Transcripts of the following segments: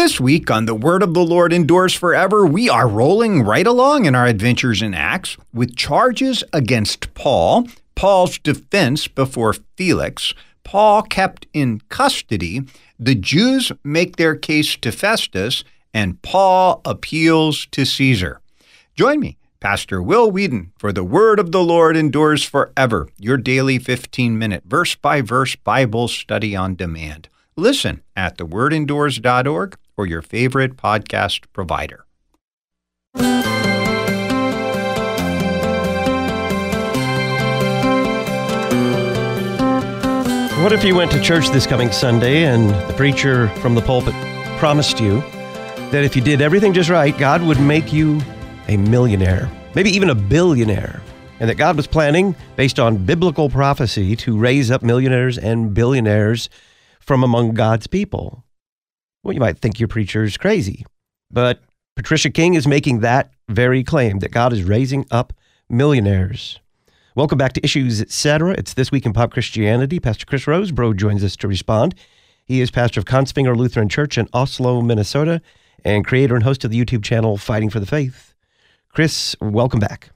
This week on The Word of the Lord Endures Forever, we are rolling right along in our adventures in Acts with charges against Paul, Paul's defense before Felix, Paul kept in custody, the Jews make their case to Festus, and Paul appeals to Caesar. Join me, Pastor Will Weedon, for The Word of the Lord Endures Forever, your daily 15 minute verse by verse Bible study on demand. Listen at thewordendures.org or your favorite podcast provider. What if you went to church this coming Sunday and the preacher from the pulpit promised you that if you did everything just right, God would make you a millionaire, maybe even a billionaire, and that God was planning, based on biblical prophecy, to raise up millionaires and billionaires from among God's people? Well, you might think your preacher is crazy, but Patricia King is making that very claim that God is raising up millionaires. Welcome back to Issues Etc. It's This Week in Pop Christianity. Pastor Chris Rosebrough joins us to respond. He is pastor of Kongsvinger Lutheran Church in Oslo, Minnesota, and creator and host of the YouTube channel Fighting for the Faith. Chris, welcome back.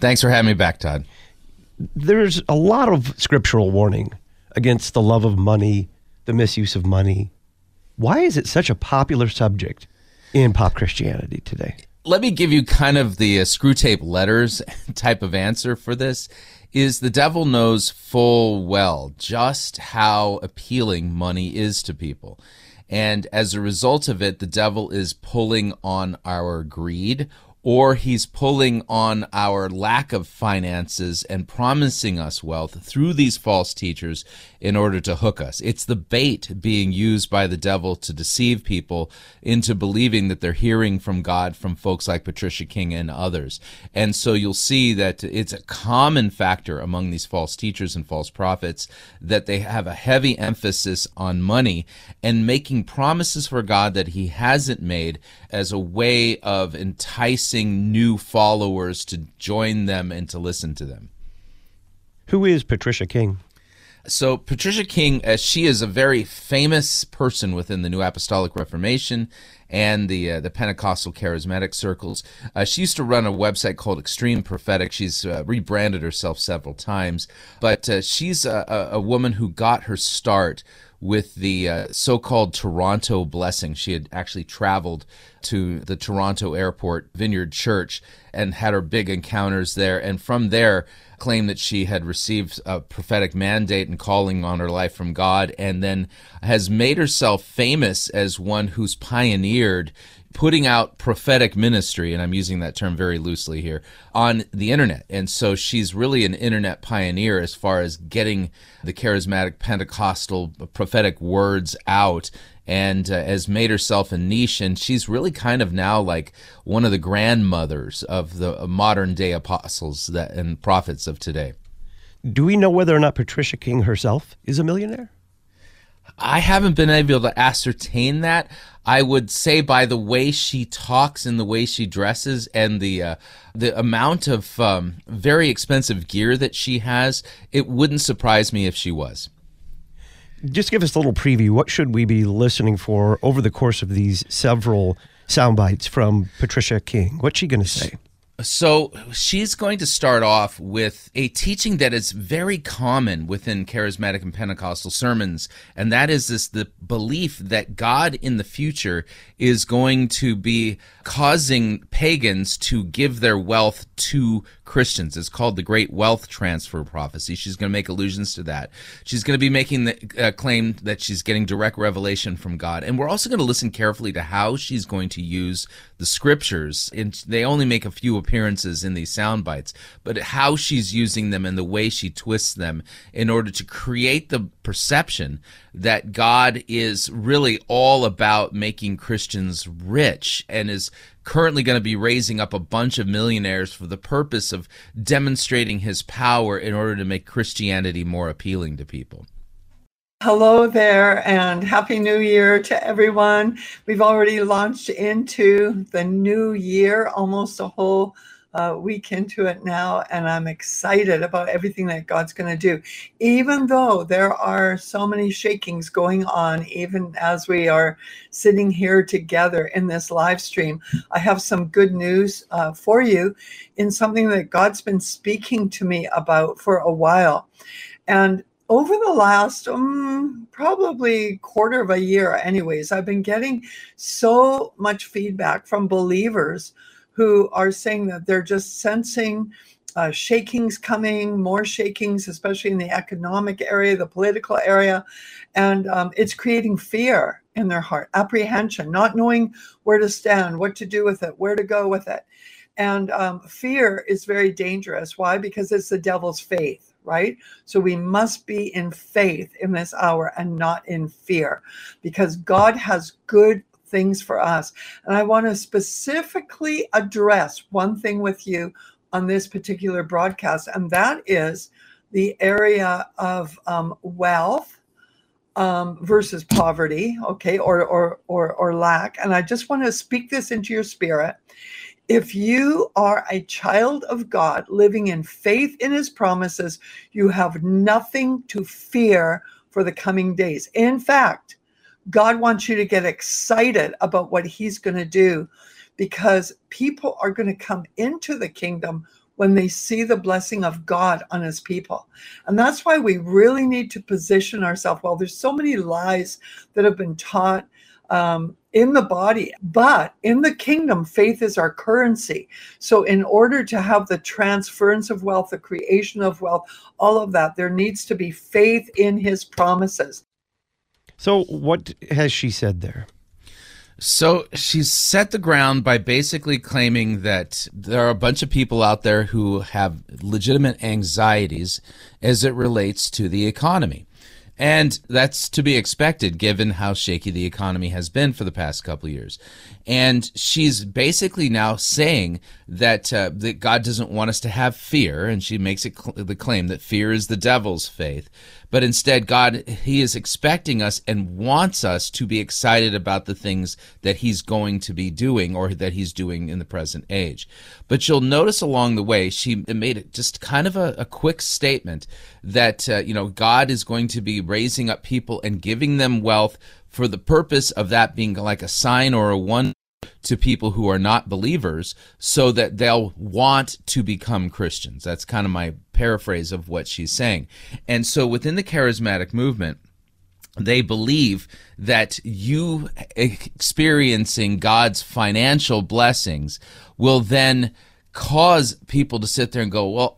Thanks for having me back, Todd. There's a lot of scriptural warning against the love of money, the misuse of money, why is it such a popular subject in pop Christianity today? Let me give you kind of the uh, Screwtape letters type of answer for this is the devil knows full well just how appealing money is to people. And as a result of it, the devil is pulling on our greed or he's pulling on our lack of finances and promising us wealth through these false teachers in order to hook us. It's the bait being used by the devil to deceive people into believing that they're hearing from God from folks like Patricia King and others. And so you'll see that it's a common factor among these false teachers and false prophets that they have a heavy emphasis on money and making promises for God that he hasn't made as a way of enticing new followers to join them and to listen to them. Who is Patricia King? So Patricia King, uh, she is a very famous person within the New Apostolic Reformation and the uh, the Pentecostal charismatic circles. Uh, she used to run a website called Extreme Prophetic. She's uh, rebranded herself several times, but uh, she's a, a, woman who got her start with the uh, so-called Toronto blessing. She had actually traveled to the Toronto Airport Vineyard Church and had her big encounters there, and from there claimed that she had received a prophetic mandate and calling on her life from God, and then has made herself famous as one who's pioneered putting out prophetic ministry, and I'm using that term very loosely here, on the internet. And so she's really an internet pioneer as far as getting the charismatic Pentecostal prophetic words out and uh, has made herself a niche. And she's really kind of now like one of the grandmothers of the modern day apostles that, and prophets of today. Do we know whether or not Patricia King herself is a millionaire? I haven't been able to ascertain that. I would say by the way she talks and the way she dresses and the uh, the amount of um, very expensive gear that she has, it wouldn't surprise me if she was. Just give us a little preview. What should we be listening for over the course of these several sound bites from Patricia King? What's she going to say? So she's going to start off with a teaching that is very common within charismatic and Pentecostal sermons, and that is this the belief that God in the future is going to be causing pagans to give their wealth to Christians. It's called the Great Wealth Transfer Prophecy. She's going to make allusions to that. She's going to be making the uh, claim that she's getting direct revelation from God. And we're also going to listen carefully to how she's going to use the scriptures. And they only make a few appearances in these sound bites, but how she's using them and the way she twists them in order to create the perception that God is really all about making Christians rich and is currently going to be raising up a bunch of millionaires for the purpose of demonstrating his power in order to make Christianity more appealing to people. Hello there, and Happy New Year to everyone. We've already launched into the new year, almost a whole uh, week into it now, and I'm excited about everything that God's going to do. Even though there are so many shakings going on, even as we are sitting here together in this live stream, I have some good news uh, for you in something that God's been speaking to me about for a while. And over the last um, probably quarter of a year, anyways, I've been getting so much feedback from believers who are saying that they're just sensing uh, shakings coming, more shakings, especially in the economic area, the political area. And um, it's creating fear in their heart, apprehension, not knowing where to stand, what to do with it, where to go with it. And um, fear is very dangerous. Why? Because it's the devil's faith, right? So we must be in faith in this hour and not in fear because God has good things for us. And I want to specifically address one thing with you on this particular broadcast, and that is the area of um, wealth um, versus poverty, okay, or, or or or lack. And I just want to speak this into your spirit. If you are a child of God living in faith in his promises, you have nothing to fear for the coming days. In fact, God wants you to get excited about what He's going to do because people are going to come into the kingdom when they see the blessing of God on His people. And that's why we really need to position ourselves. Well, there's so many lies that have been taught. Um, in the body, but in the kingdom, faith is our currency. So, in order to have the transference of wealth, the creation of wealth, all of that, there needs to be faith in his promises. So, what has she said there? So she's set the ground by basically claiming that there are a bunch of people out there who have legitimate anxieties as it relates to the economy. And that's to be expected given how shaky the economy has been for the past couple years. And she's basically now saying that uh, that God doesn't want us to have fear, and she makes it cl- the claim that fear is the devil's faith. But instead, God, He is expecting us and wants us to be excited about the things that He's going to be doing or that He's doing in the present age. But you'll notice along the way, she made it just kind of a, a quick statement that, uh, you know, God is going to be raising up people and giving them wealth for the purpose of that being like a sign or a one to people who are not believers so that they'll want to become Christians. That's kind of my paraphrase of what she's saying. And so within the charismatic movement, they believe that you experiencing God's financial blessings will then cause people to sit there and go, well,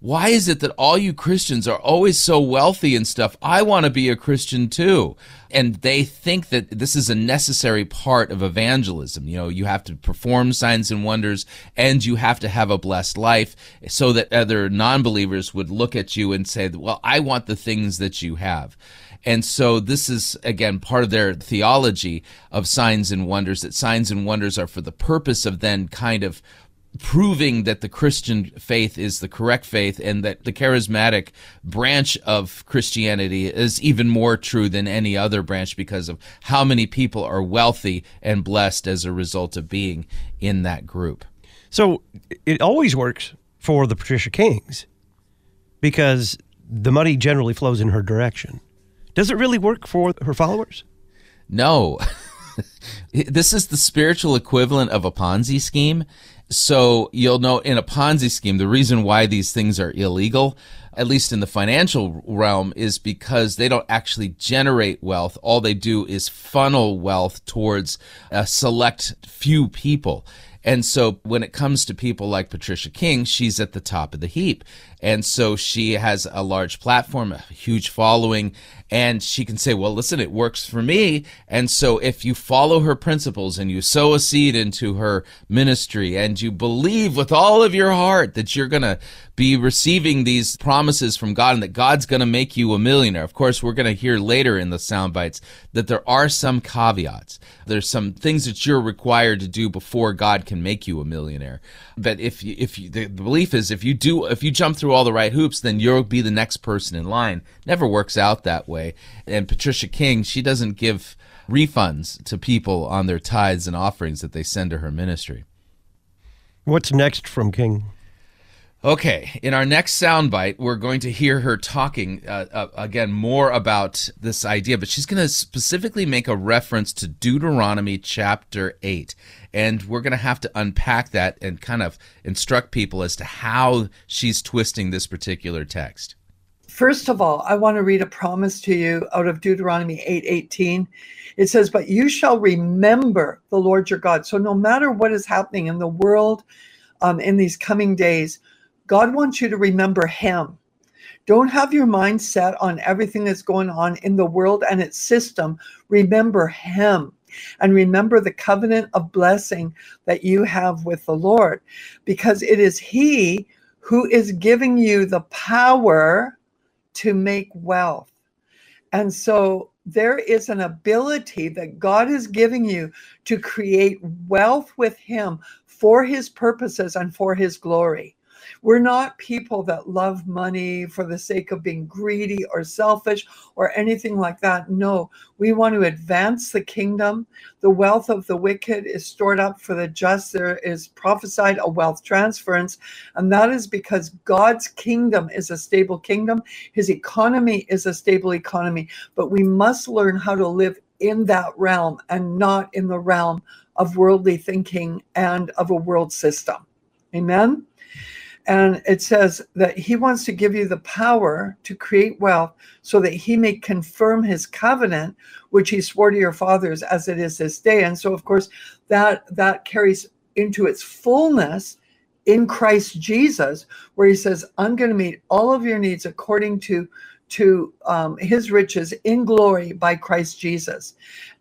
why is it that all you Christians are always so wealthy and stuff? I want to be a Christian too. And they think that this is a necessary part of evangelism. You know, you have to perform signs and wonders and you have to have a blessed life so that other non believers would look at you and say, well, I want the things that you have. And so this is again part of their theology of signs and wonders that signs and wonders are for the purpose of then kind of proving that the Christian faith is the correct faith and that the charismatic branch of Christianity is even more true than any other branch because of how many people are wealthy and blessed as a result of being in that group. So it always works for the Patricia Kings because the money generally flows in her direction. Does it really work for her followers? No. this is the spiritual equivalent of a Ponzi scheme. So you'll know in a Ponzi scheme, the reason why these things are illegal, at least in the financial realm, is because they don't actually generate wealth. All they do is funnel wealth towards a select few people. And so when it comes to people like Patricia King, she's at the top of the heap. And so she has a large platform, a huge following, and she can say, well, listen, it works for me. And so if you follow her principles and you sow a seed into her ministry and you believe with all of your heart that you're going to be receiving these promises from God and that God's going to make you a millionaire. Of course, we're going to hear later in the sound bites that there are some caveats. There's some things that you're required to do before God can make you a millionaire. But if if you, the belief is if you do, if you jump through all the right hoops, then you'll be the next person in line. Never works out that way way. And Patricia King, she doesn't give refunds to people on their tithes and offerings that they send to her ministry. What's next from King? Okay, in our next soundbite, we're going to hear her talking uh, uh, again more about this idea, but she's going to specifically make a reference to Deuteronomy chapter 8. And we're going to have to unpack that and kind of instruct people as to how she's twisting this particular text. First of all, I want to read a promise to you out of Deuteronomy 8:18. It says, "But you shall remember the Lord your God." So no matter what is happening in the world um, in these coming days, God wants you to remember Him. Don't have your mind set on everything that's going on in the world and its system. Remember Him and remember the covenant of blessing that you have with the Lord because it is He who is giving you the power to make wealth. And so there is an ability that God is giving you to create wealth with Him for His purposes and for His glory. We're not people that love money for the sake of being greedy or selfish or anything like that. No, we want to advance the kingdom. The wealth of the wicked is stored up for the just. There is prophesied a wealth transference, and that is because God's kingdom is a stable kingdom. His economy is a stable economy, but we must learn how to live in that realm and not in the realm of worldly thinking and of a world system. Amen. And it says that he wants to give you the power to create wealth so that he may confirm his covenant, which he swore to your fathers as it is this day. And so, of course, that that carries into its fullness in Christ Jesus, where he says, I'm going to meet all of your needs according to to um, his riches in glory by Christ Jesus.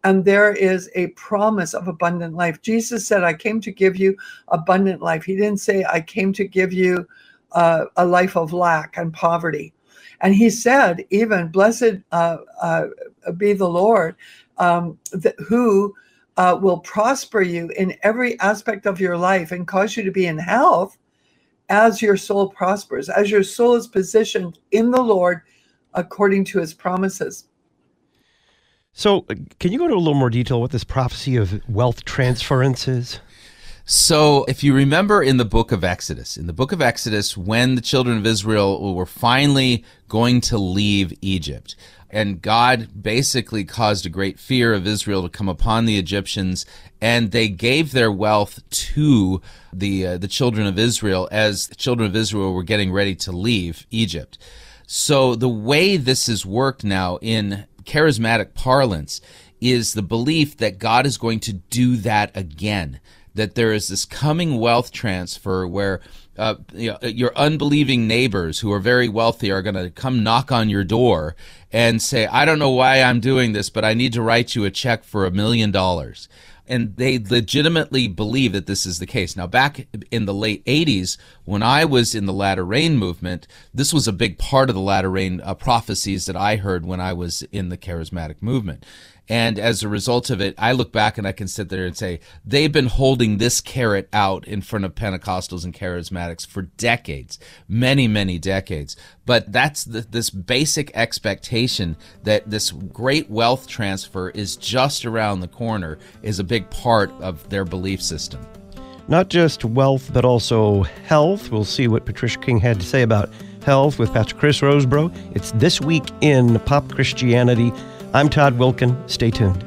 And there is a promise of abundant life. Jesus said, I came to give you abundant life. He didn't say, I came to give you uh, a life of lack and poverty. And he said, even, blessed uh, uh, be the Lord um, who uh, will prosper you in every aspect of your life and cause you to be in health as your soul prospers, as your soul is positioned in the Lord according to his promises. So, can you go into a little more detail what this prophecy of wealth transference is? So, if you remember in the book of Exodus, in the book of Exodus, when the children of Israel were finally going to leave Egypt, and God basically caused a great fear of Israel to come upon the Egyptians, and they gave their wealth to the uh, the children of Israel as the children of Israel were getting ready to leave Egypt. So the way this has worked now in charismatic parlance is the belief that God is going to do that again. That there is this coming wealth transfer where uh, you know, your unbelieving neighbors who are very wealthy are going to come knock on your door and say, I don't know why I'm doing this, but I need to write you a check for a million dollars and they legitimately believe that this is the case. Now, back in the late 80s, when I was in the latter rain movement, this was a big part of the latter rain uh, prophecies that I heard when I was in the charismatic movement. And mm-hmm. as a result of it, I look back and I can sit there and say, they've been holding this carrot out in front of Pentecostals and charismatics for decades, many, many decades. But that's the, this basic expectation that this great wealth transfer is just around the corner is a big part of their belief system. Not just wealth, but also health. We'll see what Patricia King had to say about health with Pastor Chris Rosebrough. It's this week in Pop Christianity. I'm Todd Wilken. Stay tuned.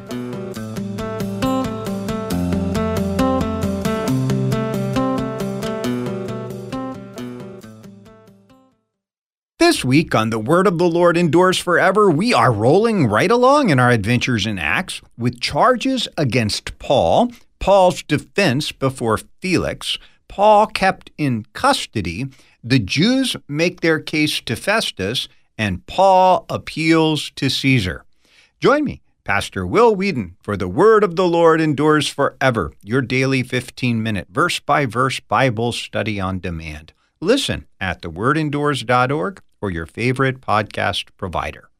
This week on The Word of the Lord Endures Forever, we are rolling right along in our adventures in Acts with charges against Paul, Paul's defense before Felix, Paul kept in custody, the Jews make their case to Festus, and Paul appeals to Caesar. Join me, Pastor Will Weedon, for the Word of the Lord endures forever, your daily 15 minute verse by verse Bible study on demand. Listen at thewordendures.org or your favorite podcast provider.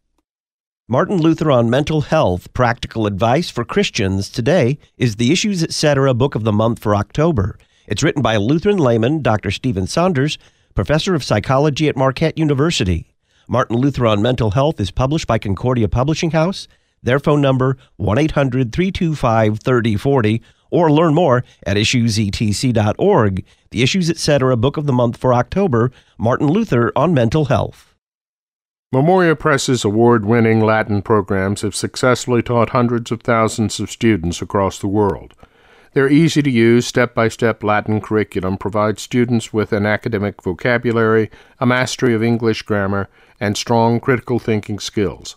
Martin Luther on Mental Health Practical Advice for Christians today is the Issues Etc. book of the month for October. It's written by Lutheran layman Dr. Stephen Saunders, professor of psychology at Marquette University. Martin Luther on Mental Health is published by Concordia Publishing House. Their phone number 1-800-325-3040 or learn more at issuesetc.org. The Issues Etc. Book of the Month for October, Martin Luther on Mental Health. Memoria Press's award winning Latin programs have successfully taught hundreds of thousands of students across the world. Their easy to use, step by step Latin curriculum provides students with an academic vocabulary, a mastery of English grammar, and strong critical thinking skills.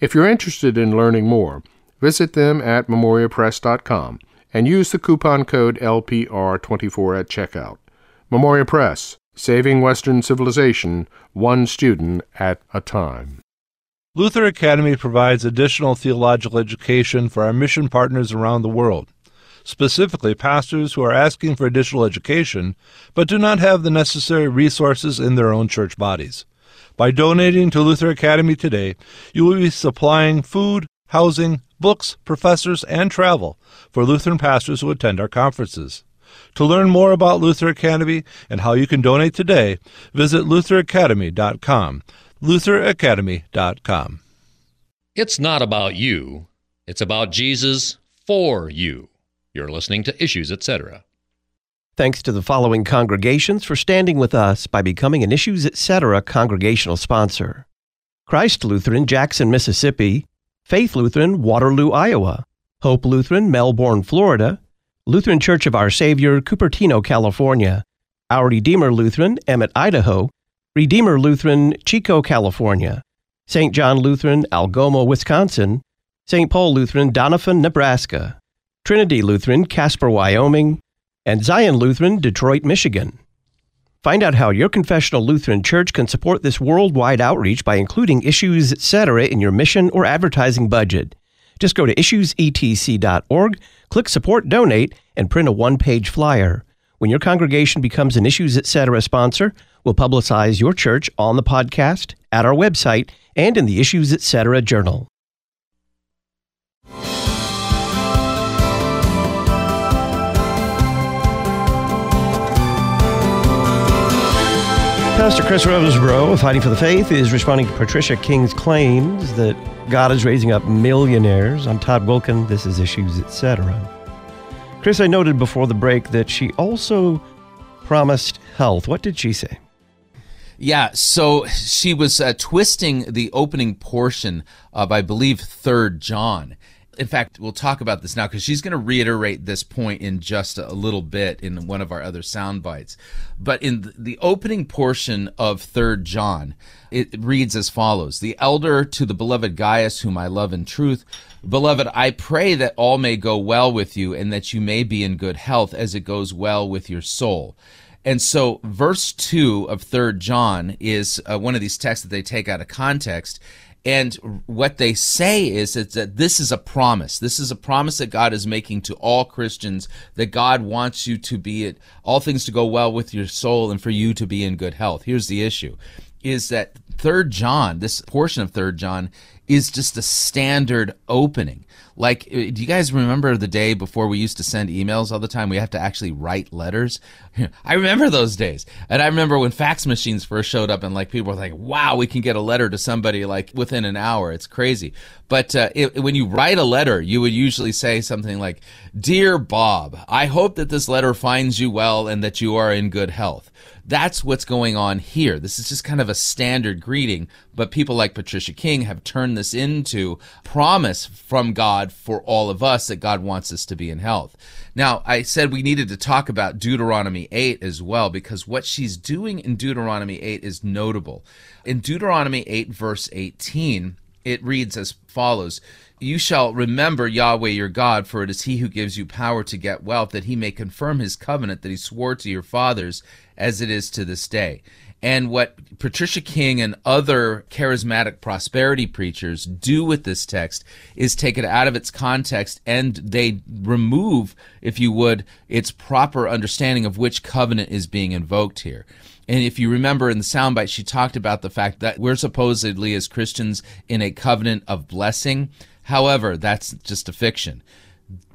If you're interested in learning more, visit them at memoriapress.com and use the coupon code LPR24 at checkout. Memoria Press, saving Western civilization one student at a time. Luther Academy provides additional theological education for our mission partners around the world specifically pastors who are asking for additional education but do not have the necessary resources in their own church bodies. By donating to Luther Academy today, you will be supplying food, housing, books, professors, and travel for Lutheran pastors who attend our conferences. To learn more about Luther Academy and how you can donate today, visit lutheracademy.com. lutheracademy.com. It's not about you, it's about Jesus for you. You're listening to Issues, etc. Thanks to the following congregations for standing with us by becoming an Issues, etc. congregational sponsor Christ Lutheran, Jackson, Mississippi, Faith Lutheran, Waterloo, Iowa, Hope Lutheran, Melbourne, Florida, Lutheran Church of Our Savior, Cupertino, California, Our Redeemer Lutheran, Emmett, Idaho, Redeemer Lutheran, Chico, California, St. John Lutheran, Algoma, Wisconsin, St. Paul Lutheran, Doniphan, Nebraska, Trinity Lutheran, Casper, Wyoming, and Zion Lutheran, Detroit, Michigan. Find out how your confessional Lutheran church can support this worldwide outreach by including issues, etc., in your mission or advertising budget. Just go to issuesetc.org, click Support Donate, and print a one page flyer. When your congregation becomes an Issues Etc. sponsor, we'll publicize your church on the podcast, at our website, and in the Issues Etc. journal. Pastor Chris Rosebrough of Fighting for the Faith is responding to Patricia King's claims that God is raising up millionaires. I'm Todd Wilken. This is Issues, etc. Chris, I noted before the break that she also promised health. What did she say? Yeah, so she was uh, twisting the opening portion of, I believe, Third John, in fact, we'll talk about this now because she's going to reiterate this point in just a little bit in one of our other sound bites. But in the opening portion of Third John, it reads as follows: "The elder to the beloved Gaius, whom I love in truth, beloved, I pray that all may go well with you, and that you may be in good health, as it goes well with your soul." And so, verse 2 of 3rd John is uh, one of these texts that they take out of context. And what they say is, that this is a promise. This is a promise that God is making to all Christians that God wants you to be it, all things to go well with your soul and for you to be in good health. Here's the issue is that third John, this portion of third John is just a standard opening. Like, uh, do you guys remember the day before we used to send emails all the time? We have to actually write letters. I remember those days. And I remember when fax machines first showed up and like people were like, wow, we can get a letter to somebody like within an hour. It's crazy. But uh, it, when you write a letter, you would usually say something like, Dear Bob, I hope that this letter finds you well and that you are in good health. That's what's going on here. This is just kind of a standard greeting, but people like Patricia King have turned this into promise from God for all of us that God wants us to be in health. Now, I said we needed to talk about Deuteronomy 8 as well because what she's doing in Deuteronomy 8 is notable. In Deuteronomy 8 verse 18, it reads as follows you shall remember Yahweh your God, for it is he who gives you power to get wealth, that he may confirm his covenant that he swore to your fathers, as it is to this day. And what Patricia King and other charismatic prosperity preachers do with this text is take it out of its context and they remove, if you would, its proper understanding of which covenant is being invoked here. And if you remember in the soundbite, she talked about the fact that we're supposedly as Christians in a covenant of blessing. However, that's just a fiction.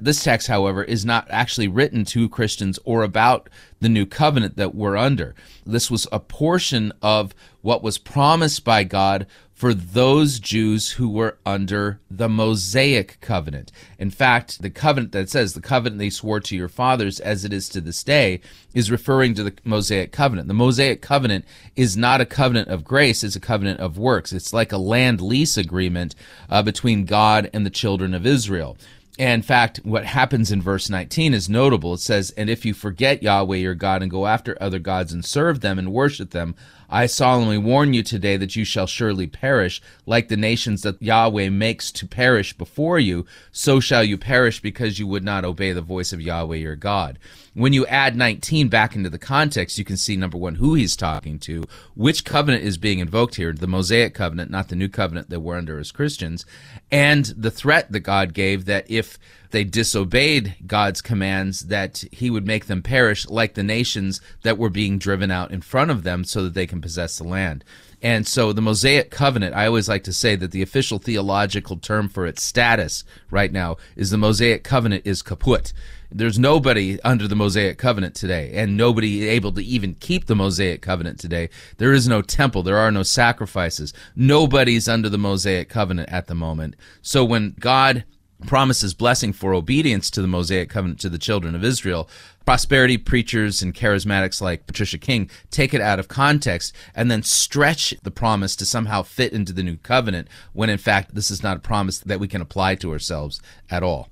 This text, however, is not actually written to Christians or about the new covenant that we're under. This was a portion of what was promised by God for those Jews who were under the Mosaic covenant. In fact, the covenant that says the covenant they swore to your fathers as it is to this day is referring to the Mosaic covenant. The Mosaic covenant is not a covenant of grace, it's a covenant of works. It's like a land lease agreement uh, between God and the children of Israel. And in fact, what happens in verse 19 is notable. It says, And if you forget Yahweh your God and go after other gods and serve them and worship them, I solemnly warn you today that you shall surely perish, like the nations that Yahweh makes to perish before you, so shall you perish because you would not obey the voice of Yahweh your God. When you add 19 back into the context, you can see number one, who he's talking to, which covenant is being invoked here, the Mosaic covenant, not the new covenant that we're under as Christians, and the threat that God gave that if they disobeyed God's commands that he would make them perish like the nations that were being driven out in front of them so that they can possess the land. And so the Mosaic covenant, I always like to say that the official theological term for its status right now is the Mosaic covenant is kaput. There's nobody under the Mosaic covenant today, and nobody able to even keep the Mosaic covenant today. There is no temple, there are no sacrifices. Nobody's under the Mosaic covenant at the moment. So when God promises blessing for obedience to the Mosaic covenant to the children of Israel, prosperity preachers and charismatics like Patricia King take it out of context and then stretch the promise to somehow fit into the new covenant when in fact this is not a promise that we can apply to ourselves at all.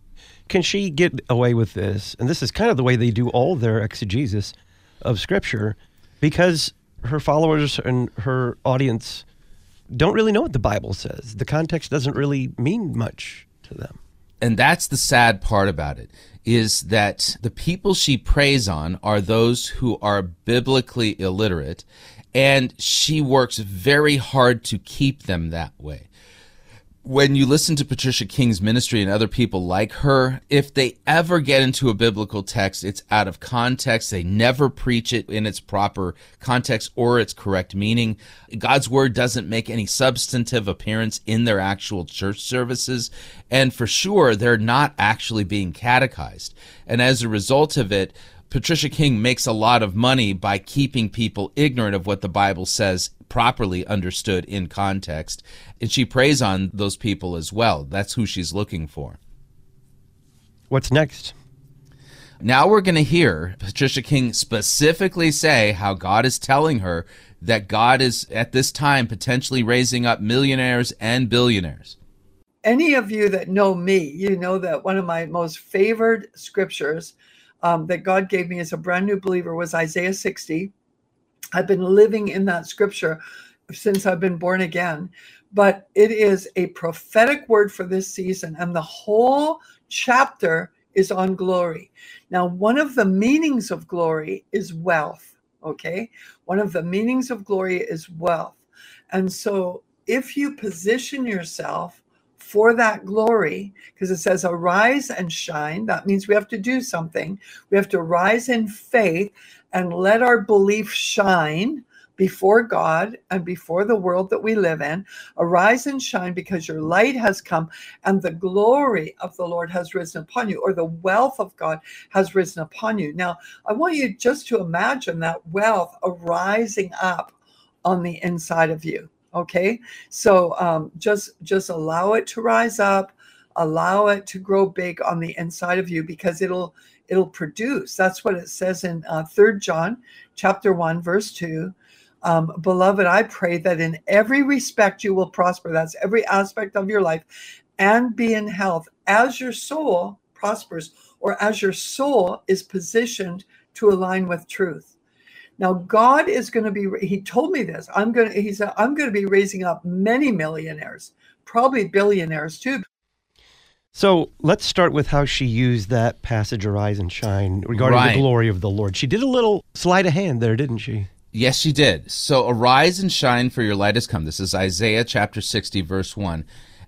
Can she get away with this? And this is kind of the way they do all their exegesis of scripture because her followers and her audience don't really know what the Bible says. The context doesn't really mean much to them and that's the sad part about it is that the people she preys on are those who are biblically illiterate and she works very hard to keep them that way when you listen to Patricia King's ministry and other people like her, if they ever get into a biblical text, it's out of context. They never preach it in its proper context or its correct meaning. God's word doesn't make any substantive appearance in their actual church services. And for sure, they're not actually being catechized. And as a result of it, Patricia King makes a lot of money by keeping people ignorant of what the Bible says properly understood in context. And she preys on those people as well. That's who she's looking for. What's next? Now we're going to hear Patricia King specifically say how God is telling her that God is at this time potentially raising up millionaires and billionaires. Any of you that know me, you know that one of my most favored scriptures um, that God gave me as a brand new believer was Isaiah 60. I've been living in that scripture since I've been born again, but it is a prophetic word for this season, and the whole chapter is on glory. Now, one of the meanings of glory is wealth. Okay. One of the meanings of glory is wealth. And so, if you position yourself for that glory, because it says, arise and shine, that means we have to do something. We have to rise in faith and let our belief shine before God and before the world that we live in. Arise and shine because your light has come and the glory of the Lord has risen upon you, or the wealth of God has risen upon you. Now, I want you just to imagine that wealth arising up on the inside of you. Okay, so um, just just allow it to rise up, allow it to grow big on the inside of you because it'll it'll produce. That's what it says in uh, Third John, chapter one, verse two. Um, Beloved, I pray that in every respect you will prosper. That's every aspect of your life, and be in health as your soul prospers, or as your soul is positioned to align with truth. Now, God is going to be, He told me this. I'm going He said, I'm going to be raising up many millionaires, probably billionaires too, so let's start with how she used that passage, arise and shine, regarding right. the glory of the Lord. She did a little sleight of hand there, didn't she? Yes, she did. So arise and shine, for your light has come. This is Isaiah chapter 60, verse 1.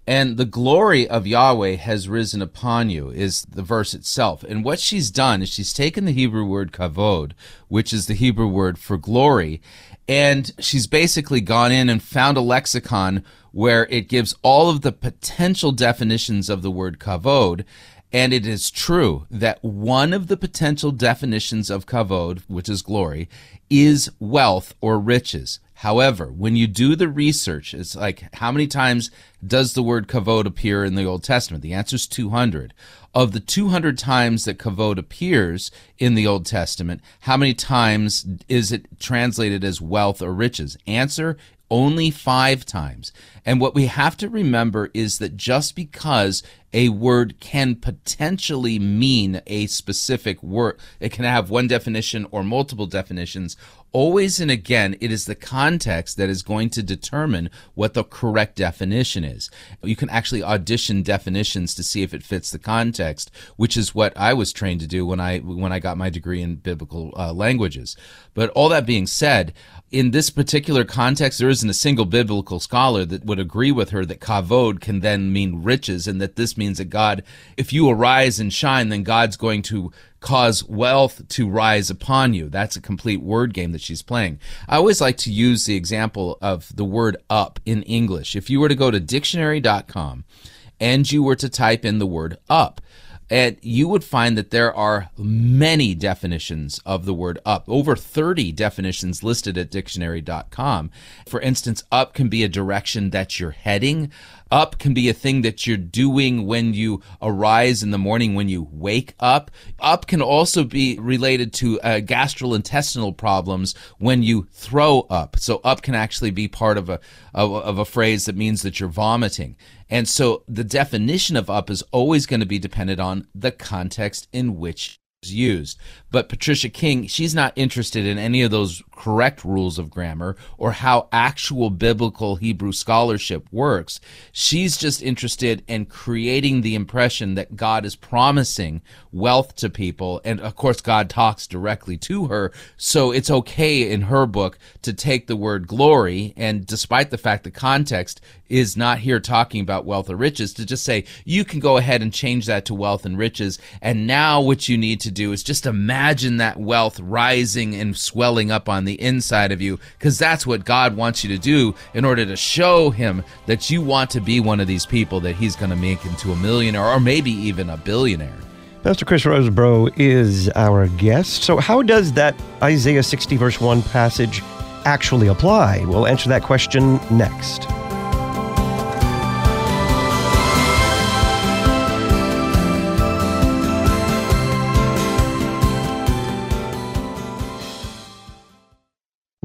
And the glory of Yahweh has risen upon you, is the verse itself. And what she's done is she's taken the Hebrew word kavod, which is the Hebrew word for glory, and she's basically gone in and found a lexicon where it gives all of the potential definitions of the word kavod. And it is true that one of the potential definitions of kavod, which is glory, is wealth or riches. However, when you do the research, it's like how many times does the word kavod appear in the Old Testament? The answer is 200. Of the 200 times that kavod appears in the Old Testament, how many times is it translated as wealth or riches? Answer only five times. And what we have to remember is that just because a word can potentially mean a specific word, it can have one definition or multiple definitions. Always and again, it is the context that is going to determine what the correct definition is. You can actually audition definitions to see if it fits the context, which is what I was trained to do when I when I got my degree in biblical uh, languages. But all that being said, in this particular context, there isn't a single biblical scholar that would agree with her that kavod can then mean riches and that this means that God, if you arise and shine, then God's going to cause wealth to rise upon you. That's a complete word game that she's playing. I always like to use the example of the word up in English. If you were to go to dictionary.com and you were to type in the word up, and you would find that there are many definitions of the word up, over 30 definitions listed at dictionary.com. For instance, up can be a direction that you're heading. Up can be a thing that you're doing when you arise in the morning, when you wake up. Up can also be related to uh, gastrointestinal problems when you throw up. So up can actually be part of a, of, of a phrase that means that you're vomiting. And so the definition of up is always going to be dependent on the context in which it's used. But Patricia King, she's not interested in any of those correct rules of grammar or how actual biblical Hebrew scholarship works. She's just interested in creating the impression that God is promising wealth to people. And of course, God talks directly to her. So it's okay in her book to take the word glory. And despite the fact the context is not here talking about wealth or riches, to just say, you can go ahead and change that to wealth and riches. And now what you need to do is just imagine imagine that wealth rising and swelling up on the inside of you because that's what God wants you to do in order to show him that you want to be one of these people that he's going to make into a millionaire or maybe even a billionaire. Pastor Chris Rosebrough is our guest. So, how does that Isaiah 60, verse 1 passage actually apply? We'll answer that question next.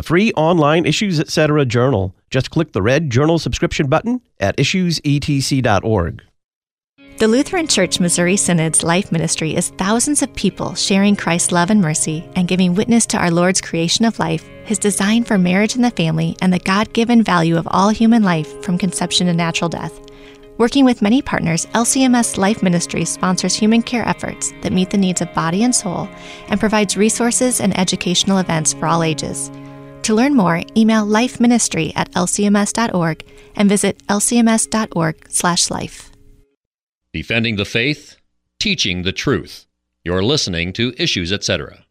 the free online Issues Etc. journal. Just click the red journal subscription button at issuesetc.org. The Lutheran Church Missouri Synod's life ministry is thousands of people sharing Christ's love and mercy and giving witness to our Lord's creation of life, his design for marriage and the family, and the God given value of all human life from conception to natural death. Working with many partners, LCMS Life Ministry sponsors human care efforts that meet the needs of body and soul and provides resources and educational events for all ages. To learn more, email lifeministry at lcms.org and visit lcms.org/life. Defending the faith, teaching the truth. You're listening to Issues Etc.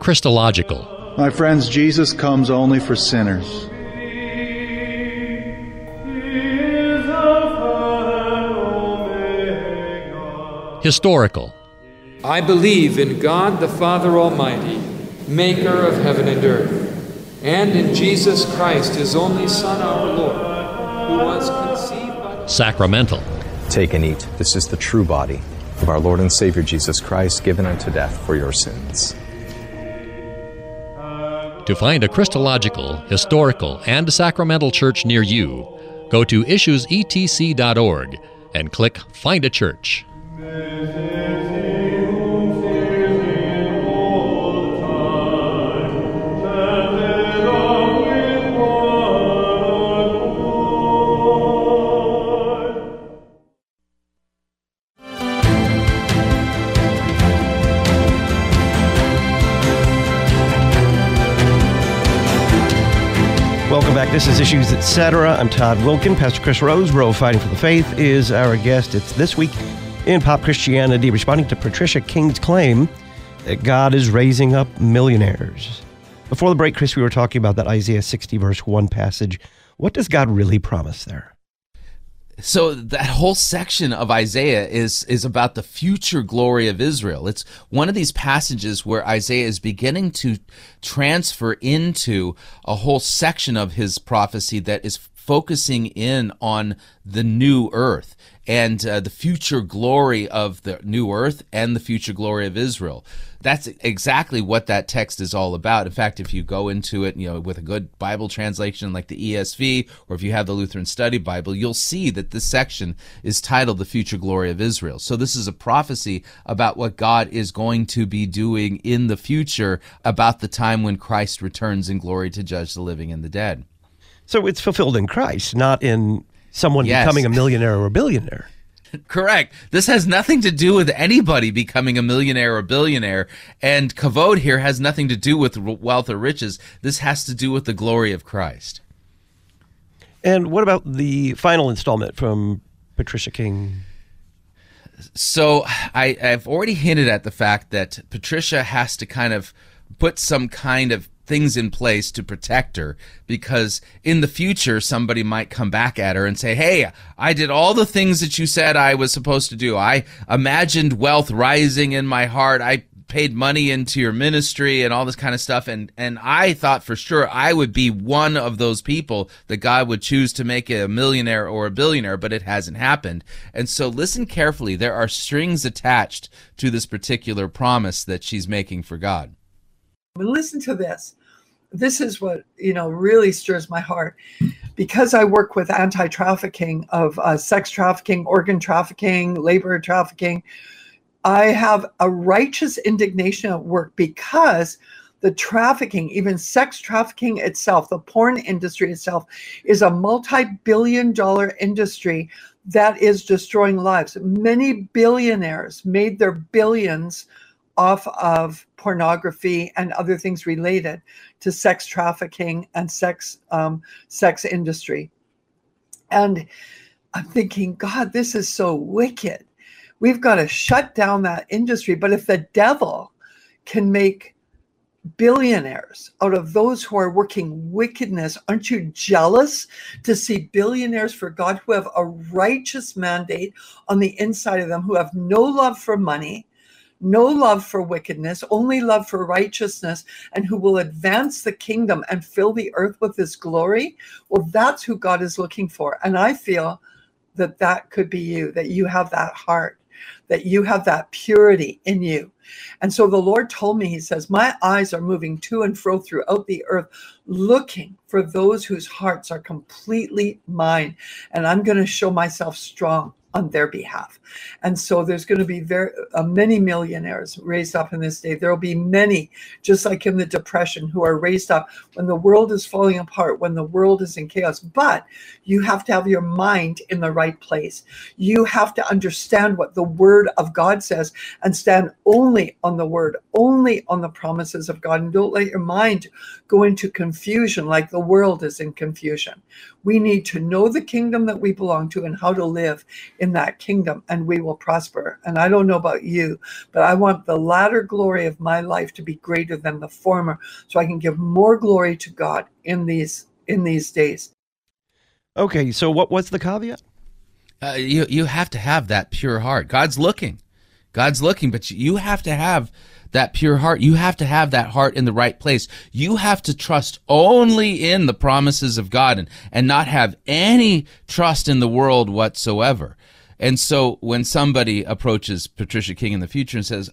Christological. My friends, Jesus comes only for sinners. Historical. I believe in God the Father Almighty, maker of heaven and earth, and in Jesus Christ, his only Son, our Lord, who was conceived by. Sacramental. Take and eat. This is the true body of our Lord and Savior Jesus Christ, given unto death for your sins. To find a Christological, historical, and sacramental church near you, go to issuesetc.org and click Find a Church. This is Issues Etc. I'm Todd Wilken. Pastor Chris Rose, Row Fighting for the Faith, is our guest. It's this week in Pop Christianity, responding to Patricia King's claim that God is raising up millionaires. Before the break, Chris, we were talking about that Isaiah 60, verse 1 passage. What does God really promise there? So that whole section of Isaiah is is about the future glory of Israel. It's one of these passages where Isaiah is beginning to transfer into a whole section of his prophecy that is focusing in on the new earth and uh, the future glory of the new earth and the future glory of Israel. That's exactly what that text is all about. In fact, if you go into it, you know, with a good Bible translation like the ESV, or if you have the Lutheran Study Bible, you'll see that this section is titled The Future Glory of Israel. So this is a prophecy about what God is going to be doing in the future about the time when Christ returns in glory to judge the living and the dead. So it's fulfilled in Christ, not in someone Yes. becoming a millionaire or a billionaire. Correct. This has nothing to do with anybody becoming a millionaire or billionaire. And kavod here has nothing to do with wealth or riches. This has to do with the glory of Christ. And what about the final installment from Patricia King? So I, I've already hinted at the fact that Patricia has to kind of put some kind of things in place to protect her because in the future somebody might come back at her and say, Hey, I did all the things that you said I was supposed to do. I imagined wealth rising in my heart. I paid money into your ministry and all this kind of stuff and and I thought for sure I would be one of those people that God would choose to make a millionaire or a billionaire but it hasn't happened. And so listen carefully there are strings attached to this particular promise that she's making for God. But listen to this. This is what you know really stirs my heart, because I work with anti-trafficking of uh, sex trafficking, organ trafficking, labor trafficking. I have a righteous indignation at work because the trafficking, even sex trafficking itself, the porn industry itself, is a multi-billion dollar industry that is destroying lives. Many billionaires made their billions off of pornography and other things related to sex trafficking and sex um, sex industry. And I'm thinking, God, this is so wicked. We've got to shut down that industry. But if the devil can make billionaires out of those who are working wickedness, aren't you jealous to see billionaires for God who have a righteous mandate on the inside of them, who have no love for money? No love for wickedness, only love for righteousness, and who will advance the kingdom and fill the earth with his glory. Well, that's who God is looking for. And I feel that that could be you, that you have that heart, that you have that purity in you. And so the Lord told me, He says, My eyes are moving to and fro throughout the earth, looking for those whose hearts are completely mine. And I'm going to show myself strong on their behalf. And so there's going to be very uh, many millionaires raised up in this day. There will be many, just like in the Depression, who are raised up when the world is falling apart, when the world is in chaos. But you have to have your mind in the right place. You have to understand what the Word of God says and stand only on the Word, only on the promises of God. And don't let your mind go into confusion like the world is in confusion. We need to know the kingdom that we belong to and how to live in that kingdom, and we will prosper. And I don't know about you, but I want the latter glory of my life to be greater than the former, so I can give more glory to God in these in these days. Okay, so what was the caveat? Uh, you you have to have that pure heart. God's looking, God's looking, but you have to have that pure heart. You have to have that heart in the right place. You have to trust only in the promises of God and and not have any trust in the world whatsoever. And so when somebody approaches Patricia King in the future and says,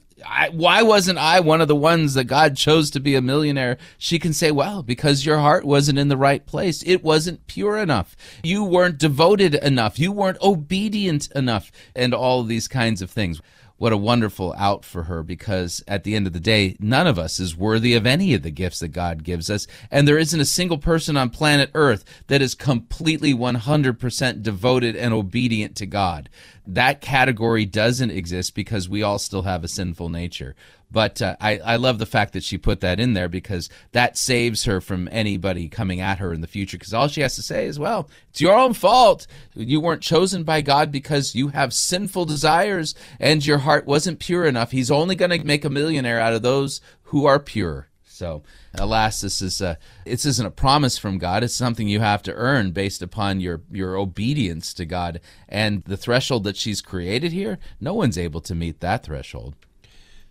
why wasn't I one of the ones that God chose to be a millionaire? She can say, well, because your heart wasn't in the right place. It wasn't pure enough. You weren't devoted enough. You weren't obedient enough and all these kinds of things. What a wonderful out for her because at the end of the day, none of us is worthy of any of the gifts that God gives us. And there isn't a single person on planet Earth that is completely 100% devoted and obedient to God. That category doesn't exist because we all still have a sinful nature. But uh, I, I love the fact that she put that in there because that saves her from anybody coming at her in the future. Because all she has to say is, well, it's your own fault. You weren't chosen by God because you have sinful desires and your heart wasn't pure enough. He's only going to make a millionaire out of those who are pure. So, alas, this is a, this isn't a promise from God. It's something you have to earn based upon your your obedience to God and the threshold that she's created here. No one's able to meet that threshold.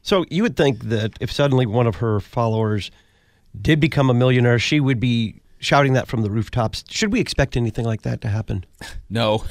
So you would think that if suddenly one of her followers did become a millionaire, she would be shouting that from the rooftops. Should we expect anything like that to happen? No.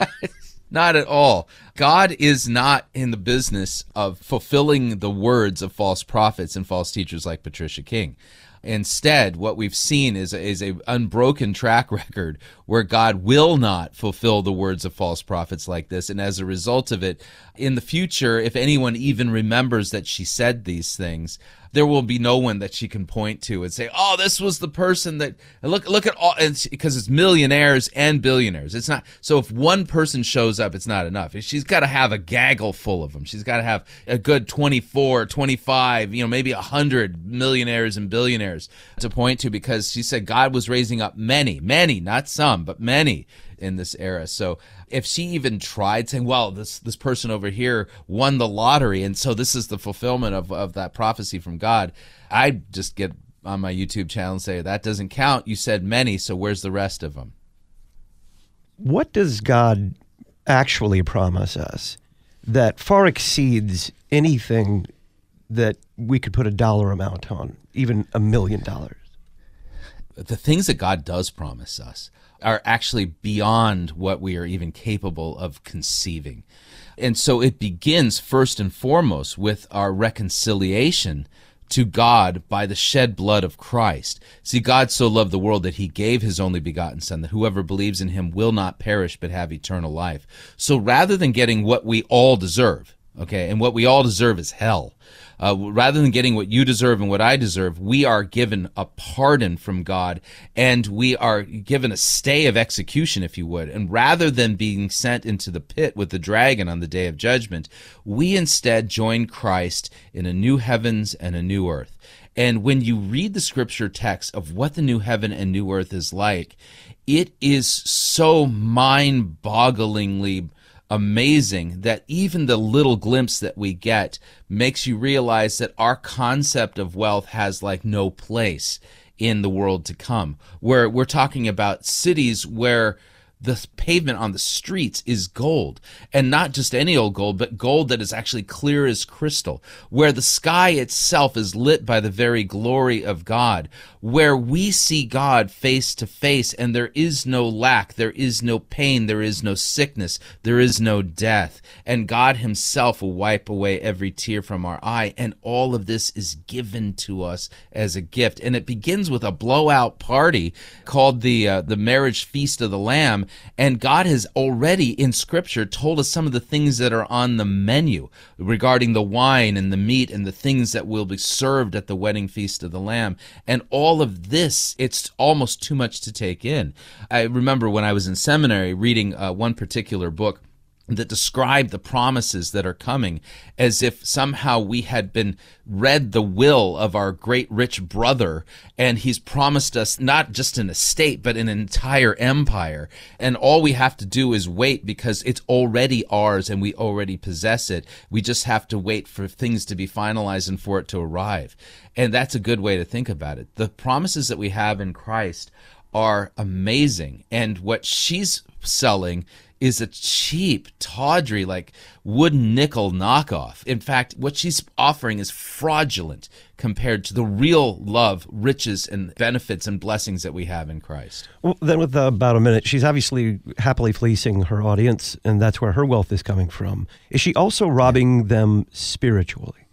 not at all. God is not in the business of fulfilling the words of false prophets and false teachers like Patricia King. Instead, what we've seen is is a unbroken track record where God will not fulfill the words of false prophets like this, and as a result of it, in the future, if anyone even remembers that she said these things, there will be no one that she can point to and say, "Oh, this was the person that look look at all," because it's millionaires and billionaires. It's not so if one person shows up, it's not enough. She's got to have a gaggle full of them. She's got to have a good 24, 25, you know, maybe 100 millionaires and billionaires to point to because she said God was raising up many, many, not some, but many in this era. So if she even tried saying, well, this this person over here won the lottery, and so this is the fulfillment of, of that prophecy from God, I'd just get on my YouTube channel and say, that doesn't count. You said many, so where's the rest of them? What does God actually promise us that far exceeds anything that we could put a dollar amount on, even a million dollars? The things that God does promise us are actually beyond what we are even capable of conceiving. And so it begins first and foremost with our reconciliation to God by the shed blood of Christ. See, God so loved the world that he gave his only begotten Son, that whoever believes in him will not perish but have eternal life. So rather than getting what we all deserve, okay, and what we all deserve is hell, uh, rather than getting what you deserve and what I deserve, we are given a pardon from God and we are given a stay of execution, if you would. And rather than being sent into the pit with the dragon on the day of judgment, we instead join Christ in a new heavens and a new earth. And when you read the scripture text of what the new heaven and new earth is like, it is so mind bogglingly amazing that even the little glimpse that we get makes you realize that our concept of wealth has like no place in the world to come. Where we're talking about cities where the pavement on the streets is gold and not just any old gold but gold that is actually clear as crystal where the sky itself is lit by the very glory of god where we see God face to face and there is no lack, there is no pain, there is no sickness, there is no death. And God Himself will wipe away every tear from our eye. And all of this is given to us as a gift. And it begins with a blowout party called the, uh, the marriage feast of the Lamb. And God has already in Scripture told us some of the things that are on the menu regarding the wine and the meat and the things that will be served at the wedding feast of the Lamb. And all of this, it's almost too much to take in. I remember when I was in seminary reading uh, one particular book that describe the promises that are coming as if somehow we had been read the will of our great rich brother and he's promised us not just an estate but an entire empire. And all we have to do is wait because it's already ours and we already possess it. We just have to wait for things to be finalized and for it to arrive. And that's a good way to think about it. The promises that we have in Christ are amazing. And what she's selling is a cheap, tawdry, like wooden nickel knockoff. In fact, what she's offering is fraudulent compared to the real love, riches, and benefits and blessings that we have in Christ. Well, then, with uh, about a minute, she's obviously happily fleecing her audience, and that's where her wealth is coming from. Is she also robbing them spiritually?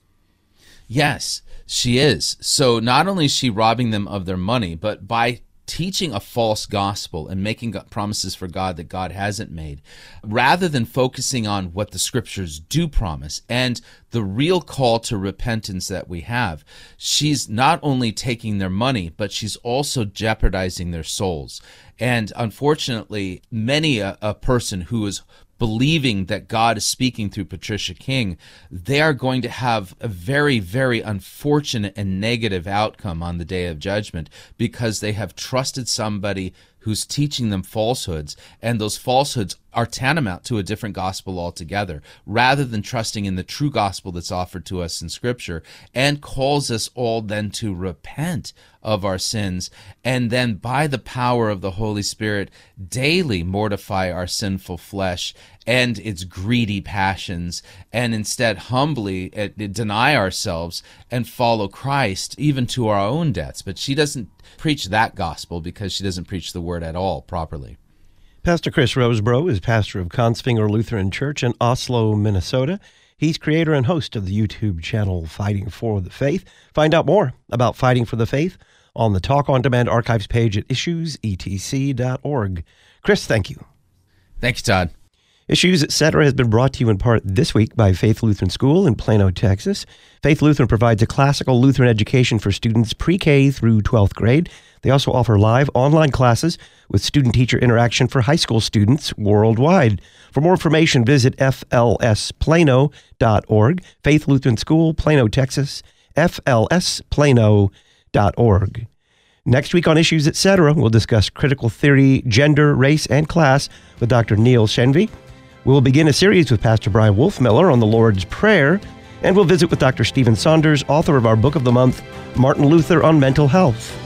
Yes, she is. So not only is she robbing them of their money, but by teaching a false gospel and making promises for God that God hasn't made, rather than focusing on what the scriptures do promise and the real call to repentance that we have, she's not only taking their money, but she's also jeopardizing their souls. And unfortunately, many a, a person who is believing that God is speaking through Patricia King, they are going to have a very, very unfortunate and negative outcome on the day of judgment because they have trusted somebody who's teaching them falsehoods, and those falsehoods are tantamount to a different gospel altogether, rather than trusting in the true gospel that's offered to us in Scripture, and calls us all then to repent of our sins, and then by the power of the Holy Spirit, daily mortify our sinful flesh and its greedy passions, and instead humbly eh, deny ourselves and follow Christ, even to our own deaths. But she doesn't preach that gospel because she doesn't preach the word at all properly. Pastor Chris Rosebrough is pastor of Kongsvinger Lutheran Church in Oslo, Minnesota. He's creator and host of the YouTube channel Fighting for the Faith. Find out more about Fighting for the Faith on the Talk on Demand archives page at issuesetc.org. Chris, thank you. Thank you, Todd. Issues, etc. has been brought to you in part this week by Faith Lutheran School in Plano, Texas. Faith Lutheran provides a classical Lutheran education for students pre K through 12th grade. They also offer live online classes with student teacher interaction for high school students worldwide. For more information, visit flsplano.org. Faith Lutheran School, Plano, Texas, flsplano.org. Next week on Issues Etc., we'll discuss critical theory, gender, race, and class with Dr. Neil Shenvi. We'll begin a series with Pastor Bryan Wolfmueller on the Lord's Prayer, and we'll visit with Dr. Stephen Saunders, author of our book of the month, Martin Luther on Mental Health.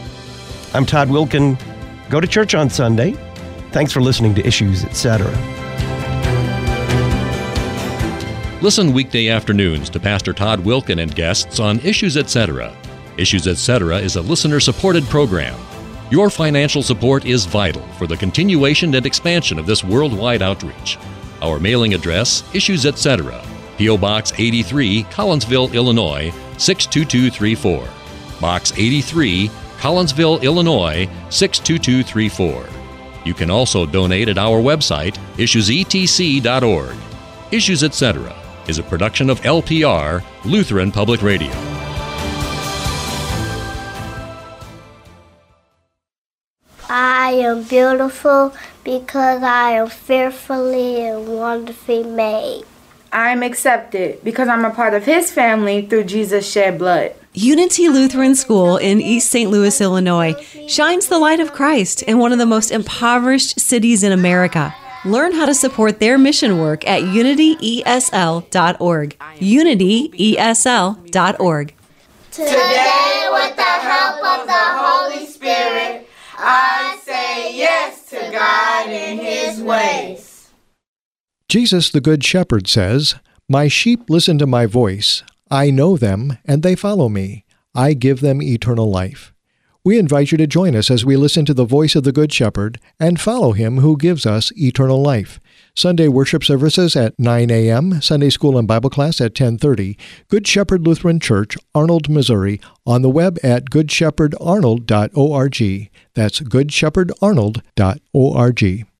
I'm Todd Wilken. Go to church on Sunday. Thanks for listening to Issues, etc. Listen weekday afternoons to Pastor Todd Wilken and guests on Issues, etc. Issues, etc. is a listener supported program. Your financial support is vital for the continuation and expansion of this worldwide outreach. Our mailing address, Issues Etc., P.O. Box 83, Collinsville, Illinois 62234. Box 83, Collinsville, Illinois 62234. You can also donate at our website, issuesetc.org. Issues Etc. is a production of LPR, Lutheran Public Radio. I am beautiful because I am fearfully and wonderfully made. I am accepted because I'm a part of His family through Jesus' shed blood. Unity Lutheran School in East St. Louis, Illinois shines the light of Christ in one of the most impoverished cities in America. Learn how to support their mission work at unityesl.org. unityesl.org. Today, with the help of the Holy Spirit, I say yes to God and His ways. Jesus, the Good Shepherd, says, My sheep listen to my voice. I know them, and they follow me. I give them eternal life. We invite you to join us as we listen to the voice of the Good Shepherd and follow him who gives us eternal life. Sunday worship services at 9 a.m., Sunday school and Bible class at 10:30. Good Shepherd Lutheran Church, Arnold, Missouri, on the web at goodshepherdarnold.org. That's goodshepherdarnold.org.